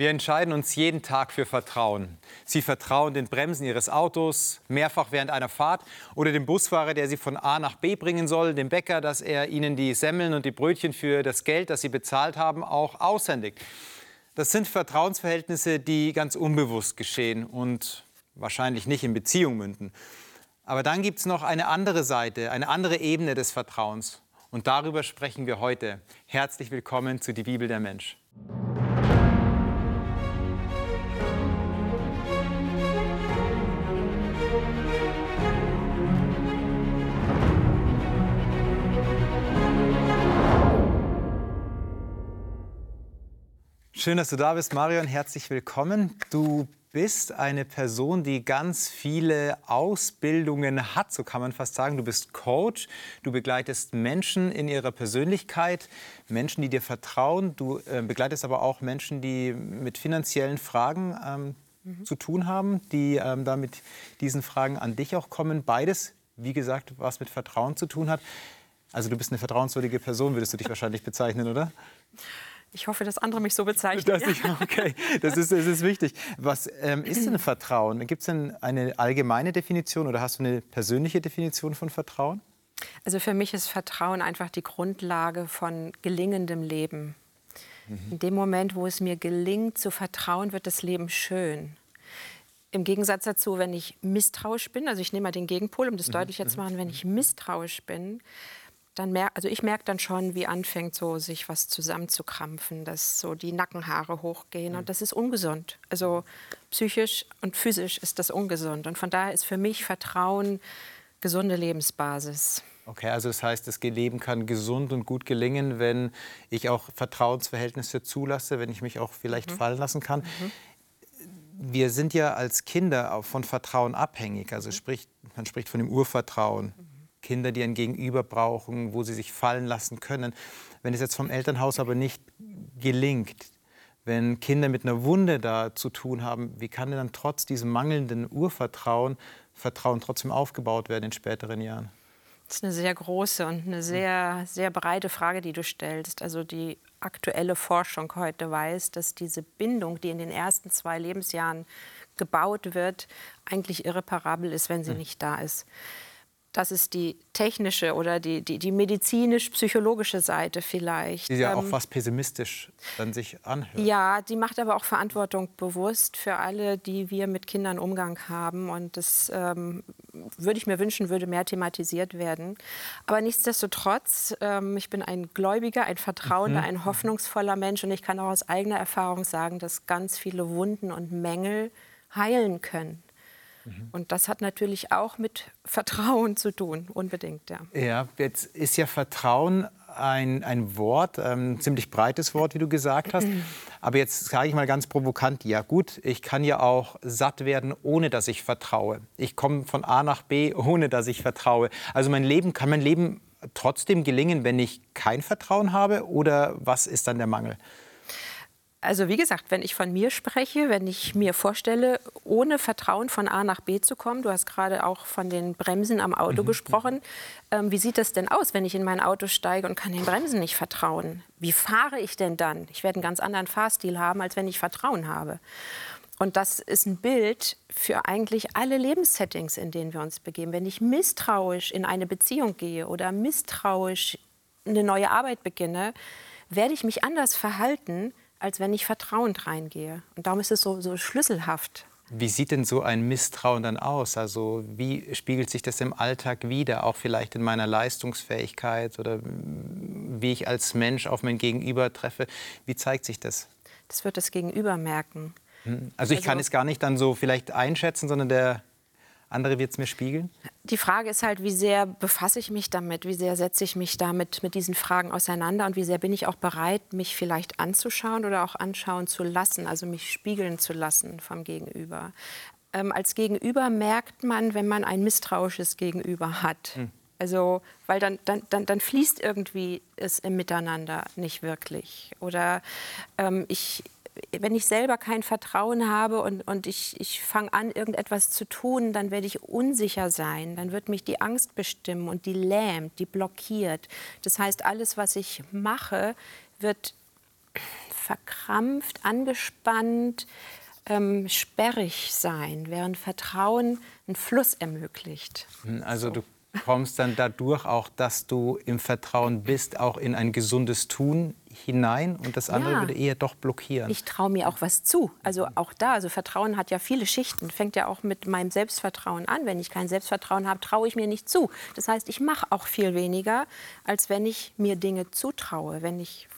Wir entscheiden uns jeden Tag für Vertrauen. Sie vertrauen den Bremsen Ihres Autos, mehrfach während einer Fahrt, oder dem Busfahrer, der Sie von A nach B bringen soll, dem Bäcker, dass er Ihnen die Semmeln und die Brötchen für das Geld, das Sie bezahlt haben, auch aushändigt. Das sind Vertrauensverhältnisse, die ganz unbewusst geschehen und wahrscheinlich nicht in Beziehung münden. Aber dann gibt es noch eine andere Seite, eine andere Ebene des Vertrauens. Und darüber sprechen wir heute. Herzlich willkommen zu Die Bibel der Mensch. Schön, dass du da bist, Marion. Herzlich willkommen. Du bist eine Person, die ganz viele Ausbildungen hat, so kann man fast sagen. Du bist Coach, du begleitest Menschen in ihrer Persönlichkeit, Menschen, die dir vertrauen. Du äh, begleitest aber auch Menschen, die mit finanziellen Fragen ähm, mhm. zu tun haben, die ähm, da mit diesen Fragen an dich auch kommen. Beides, wie gesagt, was mit Vertrauen zu tun hat. Also du bist eine vertrauenswürdige Person, würdest du dich wahrscheinlich bezeichnen, oder? Ich hoffe, dass andere mich so bezeichnen. Ich, okay, das ist, das ist wichtig. Was ähm, ist denn Vertrauen? Gibt es denn eine allgemeine Definition oder hast du eine persönliche Definition von Vertrauen? Also für mich ist Vertrauen einfach die Grundlage von gelingendem Leben. Mhm. In dem Moment, wo es mir gelingt zu vertrauen, wird das Leben schön. Im Gegensatz dazu, wenn ich misstrauisch bin, also ich nehme mal den Gegenpol, um das mhm. deutlicher zu machen, wenn ich misstrauisch bin, dann merke, also ich merke dann schon, wie anfängt so sich was zusammenzukrampfen, dass so die Nackenhaare hochgehen und das ist ungesund. Also psychisch und physisch ist das ungesund und von daher ist für mich Vertrauen gesunde Lebensbasis. Okay, also das heißt, das Leben kann gesund und gut gelingen, wenn ich auch Vertrauensverhältnisse zulasse, wenn ich mich auch vielleicht mhm. fallen lassen kann. Mhm. Wir sind ja als Kinder von Vertrauen abhängig. Also spricht, man spricht von dem Urvertrauen. Kinder, die ein Gegenüber brauchen, wo sie sich fallen lassen können. Wenn es jetzt vom Elternhaus aber nicht gelingt, wenn Kinder mit einer Wunde da zu tun haben, wie kann denn dann trotz diesem mangelnden Urvertrauen Vertrauen trotzdem aufgebaut werden in späteren Jahren? Das ist eine sehr große und eine sehr, sehr breite Frage, die du stellst. Also die aktuelle Forschung heute weiß, dass diese Bindung, die in den ersten zwei Lebensjahren gebaut wird, eigentlich irreparabel ist, wenn sie hm. nicht da ist. Das ist die technische oder die, die, die medizinisch-psychologische Seite vielleicht. Die ja ähm, auch fast pessimistisch dann sich anhört. Ja, die macht aber auch Verantwortung bewusst für alle, die wir mit Kindern Umgang haben. Und das ähm, würde ich mir wünschen, würde mehr thematisiert werden. Aber nichtsdestotrotz, ähm, ich bin ein Gläubiger, ein Vertrauender, mhm. ein hoffnungsvoller Mensch. Und ich kann auch aus eigener Erfahrung sagen, dass ganz viele Wunden und Mängel heilen können. Mhm. Und das hat natürlich auch mit Vertrauen zu tun, unbedingt. Ja, ja jetzt ist ja Vertrauen ein, ein Wort, ein ähm, ziemlich breites Wort, wie du gesagt hast. Aber jetzt sage ich mal ganz provokant, ja gut, ich kann ja auch satt werden, ohne dass ich vertraue. Ich komme von A nach B, ohne dass ich vertraue. Also mein Leben, kann mein Leben trotzdem gelingen, wenn ich kein Vertrauen habe? Oder was ist dann der Mangel? Also wie gesagt, wenn ich von mir spreche, wenn ich mir vorstelle, ohne Vertrauen von A nach B zu kommen, du hast gerade auch von den Bremsen am Auto mhm. gesprochen, ähm, wie sieht das denn aus, wenn ich in mein Auto steige und kann den Bremsen nicht vertrauen? Wie fahre ich denn dann? Ich werde einen ganz anderen Fahrstil haben, als wenn ich Vertrauen habe. Und das ist ein Bild für eigentlich alle Lebenssettings, in denen wir uns begeben. Wenn ich misstrauisch in eine Beziehung gehe oder misstrauisch eine neue Arbeit beginne, werde ich mich anders verhalten, als wenn ich vertrauend reingehe. Und darum ist es so, so schlüsselhaft. Wie sieht denn so ein Misstrauen dann aus? Also wie spiegelt sich das im Alltag wider, auch vielleicht in meiner Leistungsfähigkeit oder wie ich als Mensch auf mein Gegenüber treffe? Wie zeigt sich das? Das wird das Gegenüber merken. Hm. Also ich also, kann es gar nicht dann so vielleicht einschätzen, sondern der andere wird es mir spiegeln? Die Frage ist halt, wie sehr befasse ich mich damit, wie sehr setze ich mich damit mit diesen Fragen auseinander und wie sehr bin ich auch bereit, mich vielleicht anzuschauen oder auch anschauen zu lassen, also mich spiegeln zu lassen vom Gegenüber. Ähm, als Gegenüber merkt man, wenn man ein misstrauisches Gegenüber hat. Hm. Also, weil dann, dann, dann, dann fließt irgendwie es im Miteinander nicht wirklich. Oder ähm, ich, wenn ich selber kein Vertrauen habe und, und ich, ich fange an, irgendetwas zu tun, dann werde ich unsicher sein. Dann wird mich die Angst bestimmen und die lähmt, die blockiert. Das heißt, alles, was ich mache, wird verkrampft, angespannt, ähm, sperrig sein, während Vertrauen einen Fluss ermöglicht. Also so. du kommst dann dadurch auch, dass du im Vertrauen bist, auch in ein gesundes Tun hinein und das andere ja. würde eher doch blockieren. Ich traue mir auch was zu. Also auch da, also Vertrauen hat ja viele Schichten. Fängt ja auch mit meinem Selbstvertrauen an. Wenn ich kein Selbstvertrauen habe, traue ich mir nicht zu. Das heißt, ich mache auch viel weniger, als wenn ich mir Dinge zutraue, wenn ich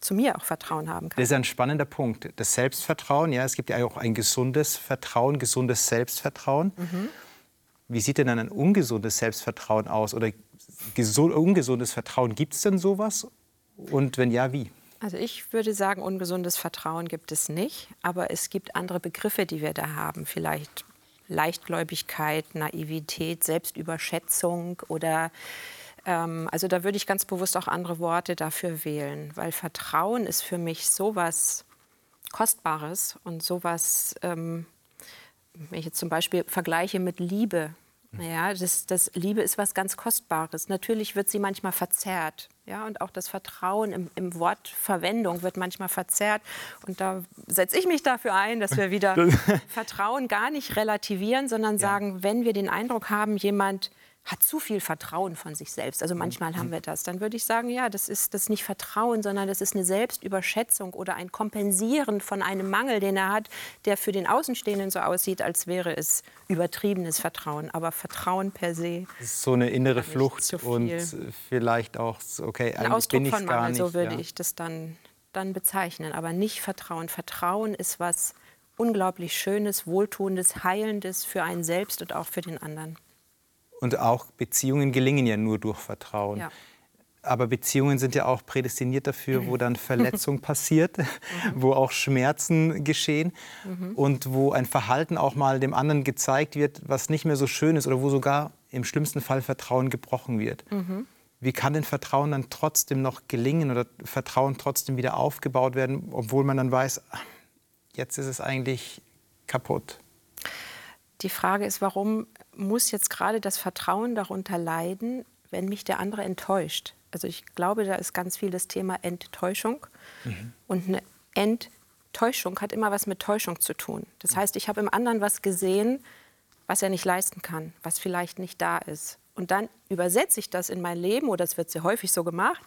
zu mir auch Vertrauen haben kann. Das ist ein spannender Punkt. Das Selbstvertrauen, ja, es gibt ja auch ein gesundes Vertrauen, gesundes Selbstvertrauen. Mhm. Wie sieht denn dann ein ungesundes Selbstvertrauen aus? Oder ungesundes Vertrauen, gibt es denn sowas? Und wenn ja, wie? Also ich würde sagen, ungesundes Vertrauen gibt es nicht, aber es gibt andere Begriffe, die wir da haben. Vielleicht Leichtgläubigkeit, Naivität, Selbstüberschätzung oder ähm, also da würde ich ganz bewusst auch andere Worte dafür wählen, weil Vertrauen ist für mich sowas Kostbares und sowas ähm, wenn ich jetzt zum Beispiel vergleiche mit Liebe, ja, das, das Liebe ist was ganz Kostbares. Natürlich wird sie manchmal verzerrt. Ja, und auch das Vertrauen im, im Wortverwendung wird manchmal verzerrt. Und da setze ich mich dafür ein, dass wir wieder Vertrauen gar nicht relativieren, sondern ja. sagen, wenn wir den Eindruck haben, jemand hat zu viel Vertrauen von sich selbst. Also manchmal haben wir das. Dann würde ich sagen, ja, das ist das ist nicht Vertrauen, sondern das ist eine Selbstüberschätzung oder ein Kompensieren von einem Mangel, den er hat, der für den Außenstehenden so aussieht, als wäre es übertriebenes Vertrauen. Aber Vertrauen per se. so eine innere Flucht und vielleicht auch, okay, ein Ausdruck bin von Mangel, nicht, so würde ja. ich das dann, dann bezeichnen. Aber nicht Vertrauen. Vertrauen ist was unglaublich Schönes, Wohltuendes, Heilendes für einen selbst und auch für den anderen. Und auch Beziehungen gelingen ja nur durch Vertrauen. Ja. Aber Beziehungen sind ja auch prädestiniert dafür, wo dann Verletzung passiert, mhm. wo auch Schmerzen geschehen mhm. und wo ein Verhalten auch mal dem anderen gezeigt wird, was nicht mehr so schön ist oder wo sogar im schlimmsten Fall Vertrauen gebrochen wird. Mhm. Wie kann denn Vertrauen dann trotzdem noch gelingen oder Vertrauen trotzdem wieder aufgebaut werden, obwohl man dann weiß, jetzt ist es eigentlich kaputt? Die Frage ist, warum muss jetzt gerade das Vertrauen darunter leiden, wenn mich der andere enttäuscht? Also ich glaube, da ist ganz viel das Thema Enttäuschung. Mhm. Und eine Enttäuschung hat immer was mit Täuschung zu tun. Das heißt, ich habe im anderen was gesehen, was er nicht leisten kann, was vielleicht nicht da ist. Und dann übersetze ich das in mein Leben, oder es wird sehr häufig so gemacht,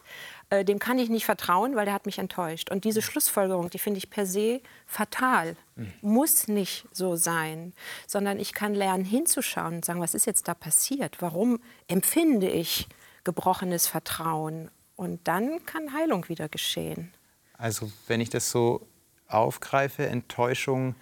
äh, dem kann ich nicht vertrauen, weil der hat mich enttäuscht. Und diese Schlussfolgerung, die finde ich per se fatal. Mhm. Muss nicht so sein, sondern ich kann lernen hinzuschauen und sagen, was ist jetzt da passiert? Warum empfinde ich gebrochenes Vertrauen? Und dann kann Heilung wieder geschehen. Also wenn ich das so aufgreife, Enttäuschung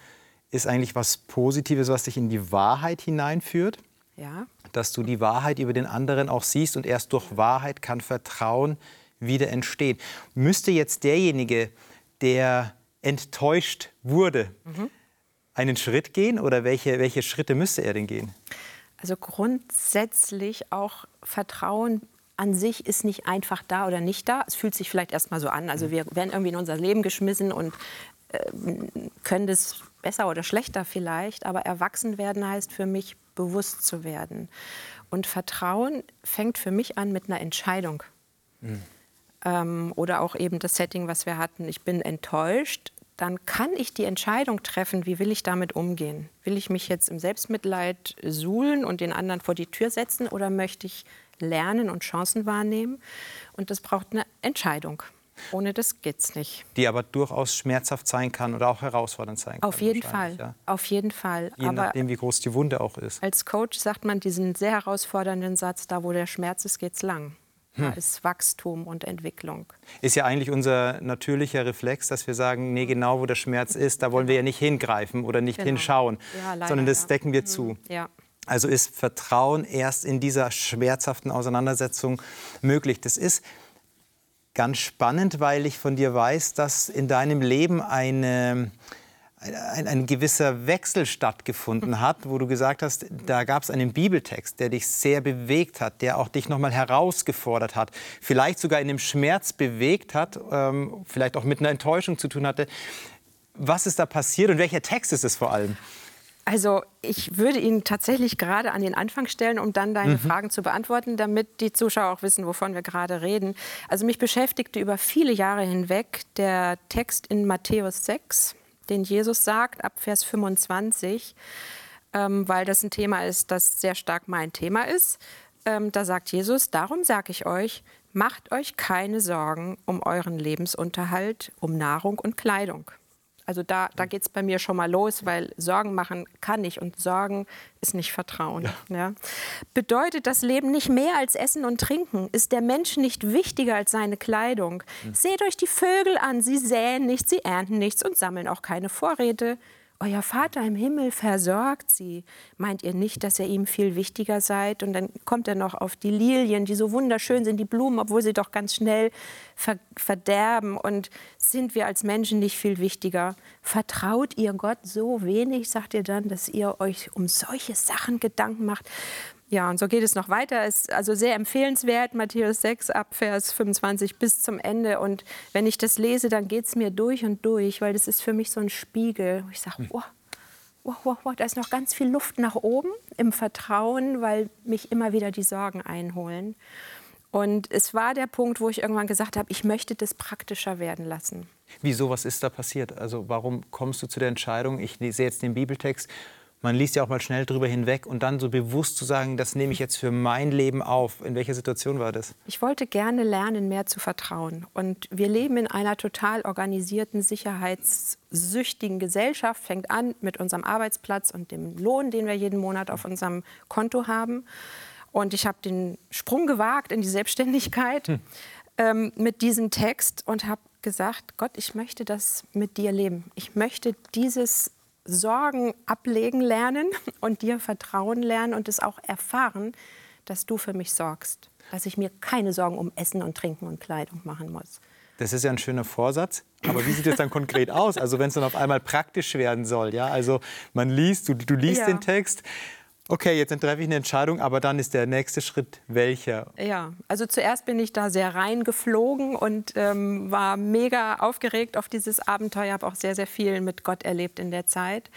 ist eigentlich was Positives, was dich in die Wahrheit hineinführt. Ja. Dass du die Wahrheit über den anderen auch siehst und erst durch Wahrheit kann Vertrauen wieder entstehen. Müsste jetzt derjenige, der enttäuscht wurde, mhm. einen Schritt gehen oder welche, welche Schritte müsste er denn gehen? Also grundsätzlich auch Vertrauen an sich ist nicht einfach da oder nicht da. Es fühlt sich vielleicht erst mal so an. Also wir werden irgendwie in unser Leben geschmissen und können das besser oder schlechter vielleicht. Aber erwachsen werden heißt für mich bewusst zu werden. Und Vertrauen fängt für mich an mit einer Entscheidung. Mhm. Ähm, oder auch eben das Setting, was wir hatten, ich bin enttäuscht, dann kann ich die Entscheidung treffen, wie will ich damit umgehen. Will ich mich jetzt im Selbstmitleid suhlen und den anderen vor die Tür setzen oder möchte ich lernen und Chancen wahrnehmen? Und das braucht eine Entscheidung. Ohne das geht's nicht. Die aber durchaus schmerzhaft sein kann oder auch herausfordernd sein kann. Auf jeden Fall. Ja. Auf jeden Fall. Je aber nachdem, wie groß die Wunde auch ist. Als Coach sagt man diesen sehr herausfordernden Satz: Da, wo der Schmerz ist, geht's lang. Da hm. ist Wachstum und Entwicklung. Ist ja eigentlich unser natürlicher Reflex, dass wir sagen, nee, genau wo der Schmerz ist, da wollen wir ja nicht hingreifen oder nicht genau. hinschauen, ja, leider, sondern das decken wir hm. zu. Ja. Also ist Vertrauen erst in dieser schmerzhaften Auseinandersetzung möglich. Das ist ganz spannend, weil ich von dir weiß, dass in deinem Leben eine, ein, ein, gewisser Wechsel stattgefunden hat, wo du gesagt hast, da gab es einen Bibeltext, der dich sehr bewegt hat, der auch dich nochmal herausgefordert hat, vielleicht sogar in dem Schmerz bewegt hat, ähm, vielleicht auch mit einer Enttäuschung zu tun hatte. Was ist da passiert und welcher Text ist es vor allem? Also ich würde ihn tatsächlich gerade an den Anfang stellen, um dann deine mhm. Fragen zu beantworten, damit die Zuschauer auch wissen, wovon wir gerade reden. Also mich beschäftigte über viele Jahre hinweg der Text in Matthäus 6, den Jesus sagt, ab Vers 25, ähm, weil das ein Thema ist, das sehr stark mein Thema ist. Ähm, da sagt Jesus, darum sage ich euch, macht euch keine Sorgen um euren Lebensunterhalt, um Nahrung und Kleidung. Also da, da geht es bei mir schon mal los, weil Sorgen machen kann ich und Sorgen ist nicht Vertrauen. Ja. Ja. Bedeutet das Leben nicht mehr als Essen und Trinken? Ist der Mensch nicht wichtiger als seine Kleidung? Mhm. Seht euch die Vögel an, sie säen nichts, sie ernten nichts und sammeln auch keine Vorräte. Euer Vater im Himmel versorgt sie. Meint ihr nicht, dass ihr ihm viel wichtiger seid? Und dann kommt er noch auf die Lilien, die so wunderschön sind, die Blumen, obwohl sie doch ganz schnell ver verderben. Und sind wir als Menschen nicht viel wichtiger? Vertraut ihr Gott so wenig, sagt ihr dann, dass ihr euch um solche Sachen Gedanken macht? Ja, und so geht es noch weiter. Es ist also sehr empfehlenswert, Matthäus 6 ab Vers 25 bis zum Ende. Und wenn ich das lese, dann geht es mir durch und durch, weil das ist für mich so ein Spiegel. ich sage, oh, oh, oh, oh, da ist noch ganz viel Luft nach oben im Vertrauen, weil mich immer wieder die Sorgen einholen. Und es war der Punkt, wo ich irgendwann gesagt habe, ich möchte das praktischer werden lassen. Wieso, was ist da passiert? Also warum kommst du zu der Entscheidung, ich sehe jetzt den Bibeltext, man liest ja auch mal schnell drüber hinweg und dann so bewusst zu sagen, das nehme ich jetzt für mein Leben auf. In welcher Situation war das? Ich wollte gerne lernen, mehr zu vertrauen. Und wir leben in einer total organisierten, sicherheitssüchtigen Gesellschaft. Fängt an mit unserem Arbeitsplatz und dem Lohn, den wir jeden Monat auf unserem Konto haben. Und ich habe den Sprung gewagt in die Selbstständigkeit hm. ähm, mit diesem Text und habe gesagt, Gott, ich möchte das mit dir leben. Ich möchte dieses Sorgen ablegen lernen und dir vertrauen lernen und es auch erfahren, dass du für mich sorgst, dass ich mir keine Sorgen um Essen und Trinken und Kleidung machen muss. Das ist ja ein schöner Vorsatz. Aber wie sieht es dann konkret aus? Also wenn es dann auf einmal praktisch werden soll, ja? Also man liest, du, du liest ja. den Text okay, jetzt treffe ich eine Entscheidung, aber dann ist der nächste Schritt welcher? Ja, also zuerst bin ich da sehr reingeflogen und ähm, war mega aufgeregt auf dieses Abenteuer, habe auch sehr, sehr viel mit Gott erlebt in der Zeit.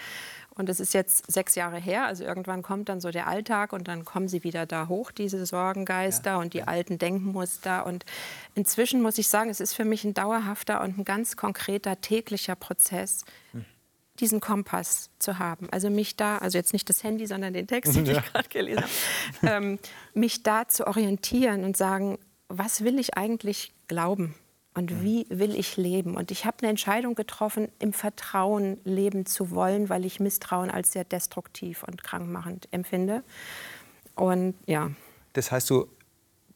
Und es ist jetzt sechs Jahre her, also irgendwann kommt dann so der Alltag und dann kommen sie wieder da hoch, diese Sorgengeister ja, und die ja. alten Denkmuster. Und inzwischen muss ich sagen, es ist für mich ein dauerhafter und ein ganz konkreter täglicher Prozess, hm diesen Kompass zu haben. Also mich da, also jetzt nicht das Handy, sondern den Text, den ja. ich gerade gelesen habe, ähm, mich da zu orientieren und sagen, was will ich eigentlich glauben? Und wie will ich leben? Und ich habe eine Entscheidung getroffen, im Vertrauen leben zu wollen, weil ich Misstrauen als sehr destruktiv und krankmachend empfinde. Und ja. Das heißt, du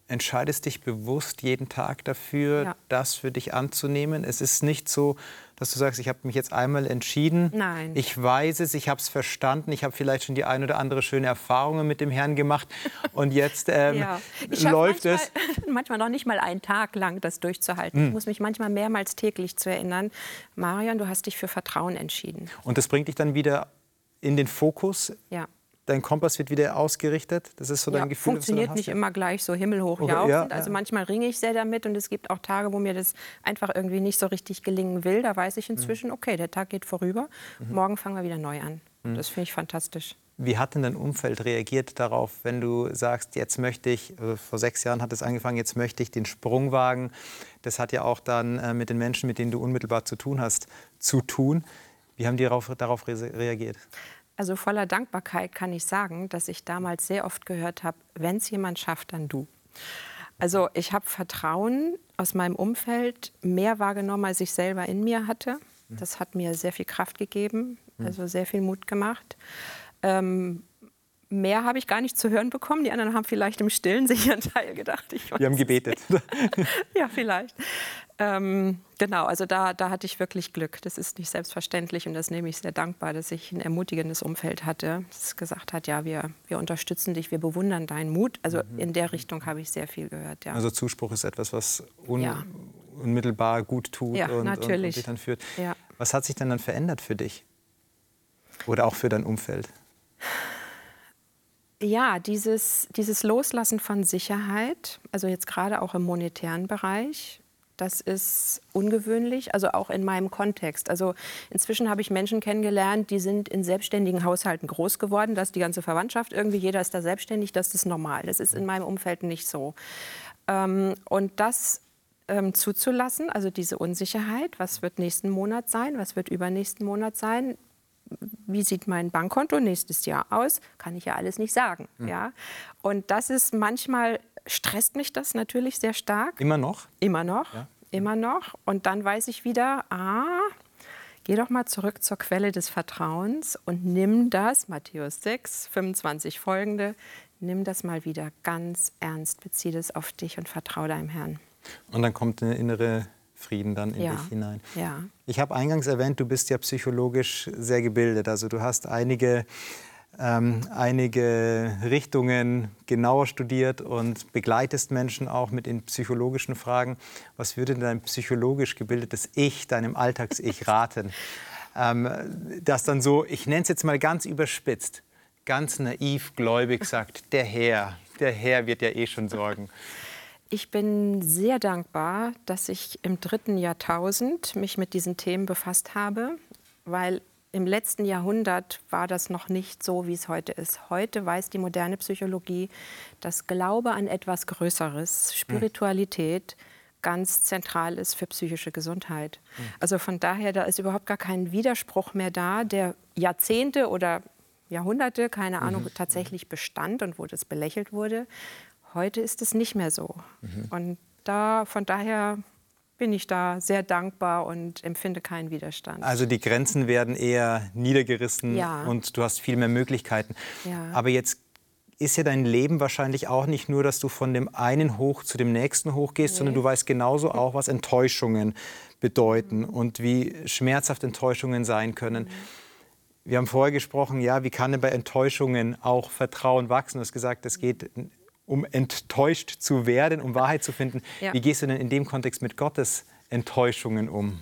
entscheidest dich bewusst jeden Tag dafür, ja. das für dich anzunehmen. Es ist nicht so, dass du sagst, ich habe mich jetzt einmal entschieden. Nein. Ich weiß es, ich habe es verstanden, ich habe vielleicht schon die ein oder andere schöne Erfahrungen mit dem Herrn gemacht und jetzt ähm, ja. läuft manchmal, es. Manchmal noch nicht mal einen Tag lang das durchzuhalten. Hm. Ich muss mich manchmal mehrmals täglich zu erinnern, Marian, du hast dich für Vertrauen entschieden. Und das bringt dich dann wieder in den Fokus. Ja dein Kompass wird wieder ausgerichtet. Das ist so dein ja, Gefühl. Funktioniert nicht immer gleich so himmelhoch okay, jauchzend. Ja, also manchmal ringe ich sehr damit und es gibt auch Tage, wo mir das einfach irgendwie nicht so richtig gelingen will. Da weiß ich inzwischen, okay, der Tag geht vorüber. Mhm. Morgen fangen wir wieder neu an. Mhm. Das finde ich fantastisch. Wie hat denn dein Umfeld reagiert darauf, wenn du sagst, jetzt möchte ich, also vor sechs Jahren hat es angefangen, jetzt möchte ich den Sprung wagen. Das hat ja auch dann äh, mit den Menschen, mit denen du unmittelbar zu tun hast, zu tun. Wie haben die darauf, darauf reagiert? Also voller Dankbarkeit kann ich sagen, dass ich damals sehr oft gehört habe, wenn es jemand schafft, dann du. Also ich habe Vertrauen aus meinem Umfeld mehr wahrgenommen, als ich selber in mir hatte. Das hat mir sehr viel Kraft gegeben, also sehr viel Mut gemacht. Ähm, mehr habe ich gar nicht zu hören bekommen. Die anderen haben vielleicht im Stillen sich ihren Teil gedacht. Die haben gebetet. ja, vielleicht. Ähm, genau, also da, da hatte ich wirklich Glück. Das ist nicht selbstverständlich und das nehme ich sehr dankbar, dass ich ein ermutigendes Umfeld hatte, das gesagt hat, ja, wir, wir unterstützen dich, wir bewundern deinen Mut. Also mhm. in der Richtung habe ich sehr viel gehört. Ja. Also Zuspruch ist etwas, was un ja. unmittelbar gut tut ja, und, natürlich. Und, und dich dann führt. Was hat sich denn dann verändert für dich? Oder auch für dein Umfeld? Ja, dieses, dieses Loslassen von Sicherheit, also jetzt gerade auch im monetären Bereich, Das ist ungewöhnlich, also auch in meinem Kontext. Also inzwischen habe ich Menschen kennengelernt, die sind in selbstständigen Haushalten groß geworden. Das ist die ganze Verwandtschaft irgendwie, jeder ist da selbstständig, das ist normal. Das ist in meinem Umfeld nicht so. Ähm, und das ähm, zuzulassen, also diese Unsicherheit, was wird nächsten Monat sein, was wird übernächsten Monat sein, wie sieht mein Bankkonto nächstes Jahr aus, kann ich ja alles nicht sagen. Mhm. Ja? Und das ist manchmal, stresst mich das natürlich sehr stark. Immer noch? Immer noch, ja. immer noch. Und dann weiß ich wieder, ah, geh doch mal zurück zur Quelle des Vertrauens und nimm das, Matthäus 6, 25 folgende, nimm das mal wieder ganz ernst, beziehe das auf dich und vertraue deinem Herrn. Und dann kommt eine innere Frieden dann in ja. dich hinein. Ja. Ich habe eingangs erwähnt, du bist ja psychologisch sehr gebildet. Also du hast einige, ähm, einige Richtungen genauer studiert und begleitest Menschen auch mit den psychologischen Fragen. Was würde dein psychologisch gebildetes Ich, deinem Alltags-Ich raten? ähm, das dann so, ich nenne es jetzt mal ganz überspitzt, ganz naiv gläubig sagt, der Herr, der Herr wird ja eh schon sorgen. Ich bin sehr dankbar, dass ich im dritten Jahrtausend mich mit diesen Themen befasst habe, weil im letzten Jahrhundert war das noch nicht so, wie es heute ist. Heute weiß die moderne Psychologie, dass Glaube an etwas Größeres, Spiritualität, ganz zentral ist für psychische Gesundheit. Also von daher, da ist überhaupt gar kein Widerspruch mehr da, der Jahrzehnte oder Jahrhunderte, keine Ahnung, mhm. tatsächlich bestand und wo das belächelt wurde. Heute ist es nicht mehr so. Mhm. Und da, von daher bin ich da sehr dankbar und empfinde keinen Widerstand. Also die Grenzen werden eher niedergerissen ja. und du hast viel mehr Möglichkeiten. Ja. Aber jetzt ist ja dein Leben wahrscheinlich auch nicht nur, dass du von dem einen hoch zu dem nächsten hochgehst, nee. sondern du weißt genauso auch, was Enttäuschungen bedeuten und wie schmerzhaft Enttäuschungen sein können. Mhm. Wir haben vorher gesprochen, ja, wie kann denn bei Enttäuschungen auch Vertrauen wachsen? Du hast gesagt, es geht um enttäuscht zu werden, um Wahrheit zu finden. Ja. Wie gehst du denn in dem Kontext mit Gottes Enttäuschungen um?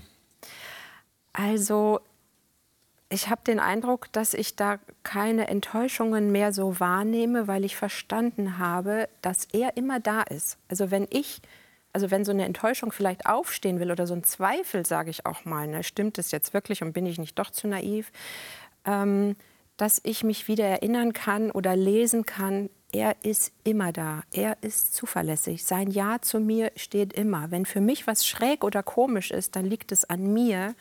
Also ich habe den Eindruck, dass ich da keine Enttäuschungen mehr so wahrnehme, weil ich verstanden habe, dass er immer da ist. Also wenn ich, also wenn so eine Enttäuschung vielleicht aufstehen will oder so ein Zweifel, sage ich auch mal, ne, stimmt es jetzt wirklich und bin ich nicht doch zu naiv, ähm, dass ich mich wieder erinnern kann oder lesen kann, er ist immer da. Er ist zuverlässig. Sein Ja zu mir steht immer. Wenn für mich was schräg oder komisch ist, dann liegt es an mir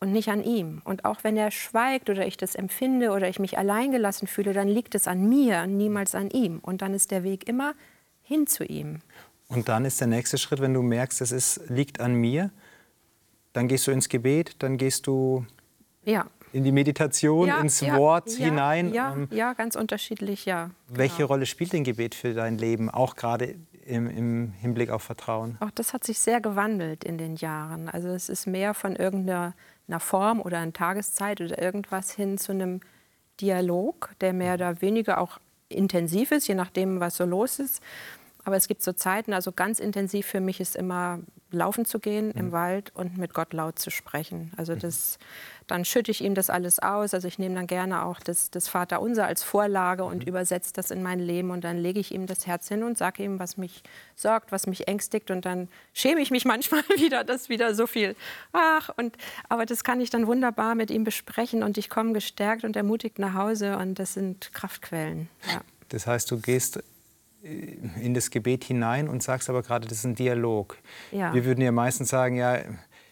und nicht an ihm. Und auch wenn er schweigt oder ich das empfinde oder ich mich alleingelassen fühle, dann liegt es an mir und niemals an ihm. Und dann ist der Weg immer hin zu ihm. Und dann ist der nächste Schritt, wenn du merkst, es ist, liegt an mir, dann gehst du ins Gebet, dann gehst du ja in die Meditation, ja, ins ja, Wort ja, hinein. Ja, ähm, ja, ganz unterschiedlich, ja. Welche genau. Rolle spielt denn Gebet für dein Leben, auch gerade im, im, Hinblick auf Vertrauen? Auch das hat sich sehr gewandelt in den Jahren. Also es ist mehr von irgendeiner Form oder einer Tageszeit oder irgendwas hin zu einem Dialog, der mehr oder weniger auch intensiv ist, je nachdem, was so los ist. Aber es gibt so Zeiten, also ganz intensiv für mich ist immer laufen zu gehen mhm. im Wald und mit Gott laut zu sprechen. Also mhm. das, dann schütte ich ihm das alles aus. Also ich nehme dann gerne auch das, das Vaterunser als Vorlage und mhm. übersetze das in mein Leben und dann lege ich ihm das Herz hin und sage ihm, was mich sorgt, was mich ängstigt und dann schäme ich mich manchmal wieder, dass wieder so viel, ach und aber das kann ich dann wunderbar mit ihm besprechen und ich komme gestärkt und ermutigt nach Hause und das sind Kraftquellen. Ja. Das heißt, du gehst in das Gebet hinein und sagst aber gerade, das ist ein Dialog. Ja. Wir würden ja meistens sagen, ja,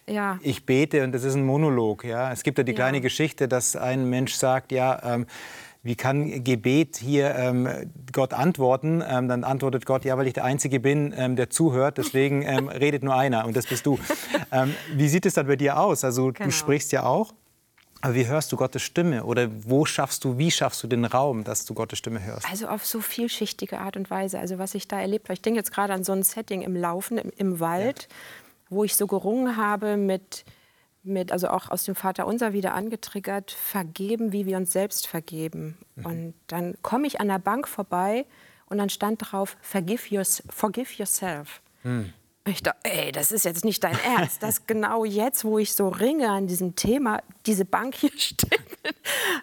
ja, ich bete und das ist ein Monolog. Ja. Es gibt ja die kleine Geschichte, dass ein Mensch sagt, ja, ähm, wie kann Gebet hier ähm, Gott antworten? Ähm, dann antwortet Gott, ja, weil ich der Einzige bin, ähm, der zuhört, deswegen ähm, redet nur einer und das bist du. Ähm, wie sieht es dann bei dir aus? Also genau. du sprichst ja auch. Aber wie hörst du Gottes Stimme? Oder wo schaffst du, wie schaffst du den Raum, dass du Gottes Stimme hörst? Also auf so vielschichtige Art und Weise. Also was ich da erlebt habe. Ich denke jetzt gerade an so ein Setting im Laufen, im, im Wald, ja. wo ich so gerungen habe mit, mit, also auch aus dem Vater Unser wieder angetriggert, vergeben, wie wir uns selbst vergeben. Mhm. Und dann komme ich an der Bank vorbei und dann stand drauf, forgive, your, forgive yourself. Mhm. Ich dachte, ey, das ist jetzt nicht dein Ernst, dass genau jetzt, wo ich so ringe an diesem Thema, diese Bank hier steht.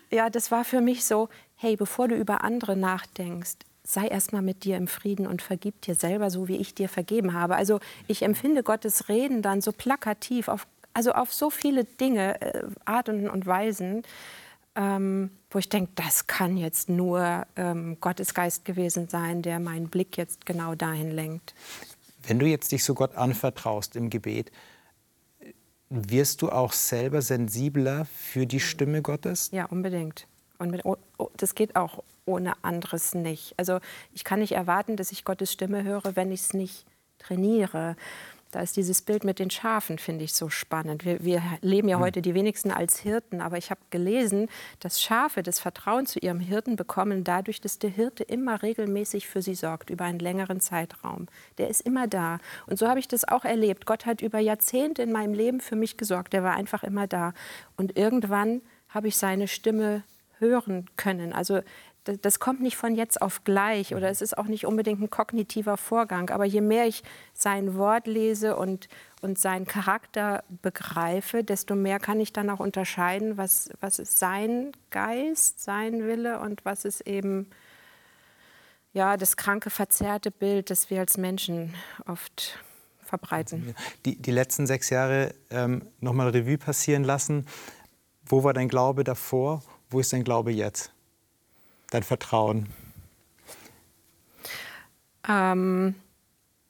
Ja, das war für mich so, hey, bevor du über andere nachdenkst, sei erstmal mit dir im Frieden und vergib dir selber so, wie ich dir vergeben habe. Also ich empfinde Gottes Reden dann so plakativ, auf, also auf so viele Dinge, äh, Arten und Weisen, ähm, wo ich denke, das kann jetzt nur ähm, Gottes Geist gewesen sein, der meinen Blick jetzt genau dahin lenkt. Wenn du jetzt dich so Gott anvertraust im Gebet, wirst du auch selber sensibler für die Stimme Gottes? Ja, unbedingt. Und mit, oh, das geht auch ohne anderes nicht. Also ich kann nicht erwarten, dass ich Gottes Stimme höre, wenn ich es nicht trainiere. Da ist dieses Bild mit den Schafen, finde ich, so spannend. Wir, wir leben ja hm. heute die wenigsten als Hirten, aber ich habe gelesen, dass Schafe das Vertrauen zu ihrem Hirten bekommen, dadurch, dass der Hirte immer regelmäßig für sie sorgt, über einen längeren Zeitraum. Der ist immer da. Und so habe ich das auch erlebt. Gott hat über Jahrzehnte in meinem Leben für mich gesorgt. Der war einfach immer da. Und irgendwann habe ich seine Stimme hören können. Also das kommt nicht von jetzt auf gleich oder es ist auch nicht unbedingt ein kognitiver Vorgang. Aber je mehr ich sein Wort lese und, und seinen Charakter begreife, desto mehr kann ich dann auch unterscheiden, was, was ist sein Geist, sein Wille und was ist eben ja, das kranke, verzerrte Bild, das wir als Menschen oft verbreiten. Die, die letzten sechs Jahre ähm, nochmal Revue passieren lassen. Wo war dein Glaube davor? Wo ist dein Glaube jetzt? Dein Vertrauen? Ähm,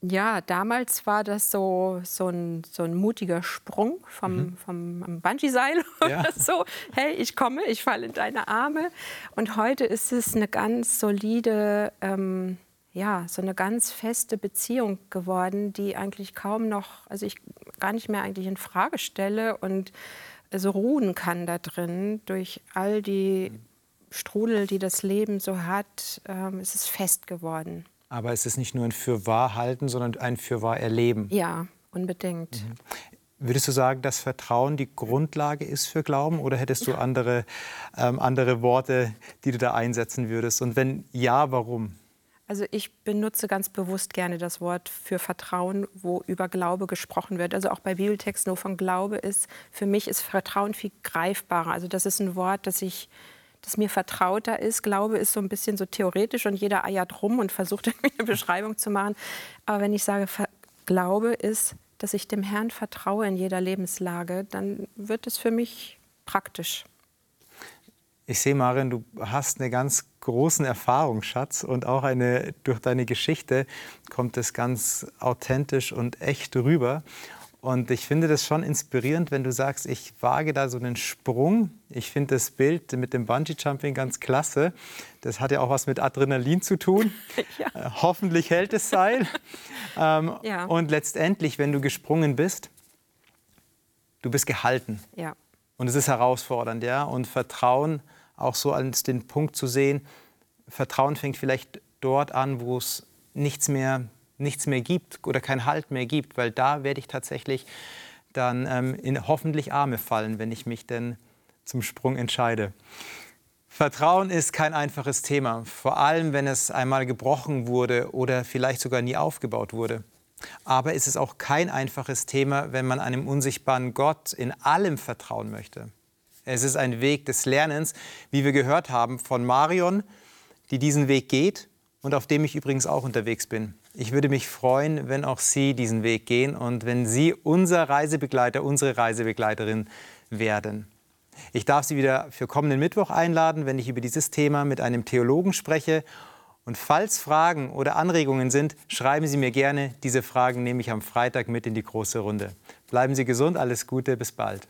ja, damals war das so, so, ein, so ein mutiger Sprung vom, mhm. vom Bungee-Seil ja. oder so. Hey, ich komme, ich falle in deine Arme. Und heute ist es eine ganz solide, ähm, ja, so eine ganz feste Beziehung geworden, die eigentlich kaum noch, also ich gar nicht mehr eigentlich in Frage stelle und so ruhen kann da drin durch all die mhm. Strudel, die das Leben so hat, ähm, ist es fest geworden. Aber es ist nicht nur ein Fürwahrhalten, sondern ein Fürwahrerleben. Ja, unbedingt. Mhm. Würdest du sagen, dass Vertrauen die Grundlage ist für Glauben oder hättest du andere, ähm, andere Worte, die du da einsetzen würdest? Und wenn ja, warum? Also ich benutze ganz bewusst gerne das Wort für Vertrauen, wo über Glaube gesprochen wird. Also auch bei Bibeltexten, wo von Glaube ist, für mich ist Vertrauen viel greifbarer. Also das ist ein Wort, das ich das mir vertrauter ist. Glaube ist so ein bisschen so theoretisch und jeder eiert rum und versucht irgendwie eine Beschreibung zu machen. Aber wenn ich sage, Glaube ist, dass ich dem Herrn vertraue in jeder Lebenslage, dann wird es für mich praktisch. Ich sehe, Marin, du hast einen ganz großen Erfahrungsschatz und auch eine, durch deine Geschichte kommt es ganz authentisch und echt rüber. Und ich finde das schon inspirierend, wenn du sagst, ich wage da so einen Sprung. Ich finde das Bild mit dem Bungee-Jumping ganz klasse. Das hat ja auch was mit Adrenalin zu tun. ja. äh, hoffentlich hält das Seil. ähm, ja. Und letztendlich, wenn du gesprungen bist, du bist gehalten. Ja. Und es ist herausfordernd, ja. Und Vertrauen auch so als den Punkt zu sehen, Vertrauen fängt vielleicht dort an, wo es nichts mehr nichts mehr gibt oder kein Halt mehr gibt, weil da werde ich tatsächlich dann ähm, in hoffentlich Arme fallen, wenn ich mich denn zum Sprung entscheide. Vertrauen ist kein einfaches Thema, vor allem wenn es einmal gebrochen wurde oder vielleicht sogar nie aufgebaut wurde. Aber es ist auch kein einfaches Thema, wenn man einem unsichtbaren Gott in allem vertrauen möchte. Es ist ein Weg des Lernens, wie wir gehört haben von Marion, die diesen Weg geht und auf dem ich übrigens auch unterwegs bin. Ich würde mich freuen, wenn auch Sie diesen Weg gehen und wenn Sie unser Reisebegleiter, unsere Reisebegleiterin werden. Ich darf Sie wieder für kommenden Mittwoch einladen, wenn ich über dieses Thema mit einem Theologen spreche. Und falls Fragen oder Anregungen sind, schreiben Sie mir gerne. Diese Fragen nehme ich am Freitag mit in die große Runde. Bleiben Sie gesund, alles Gute, bis bald.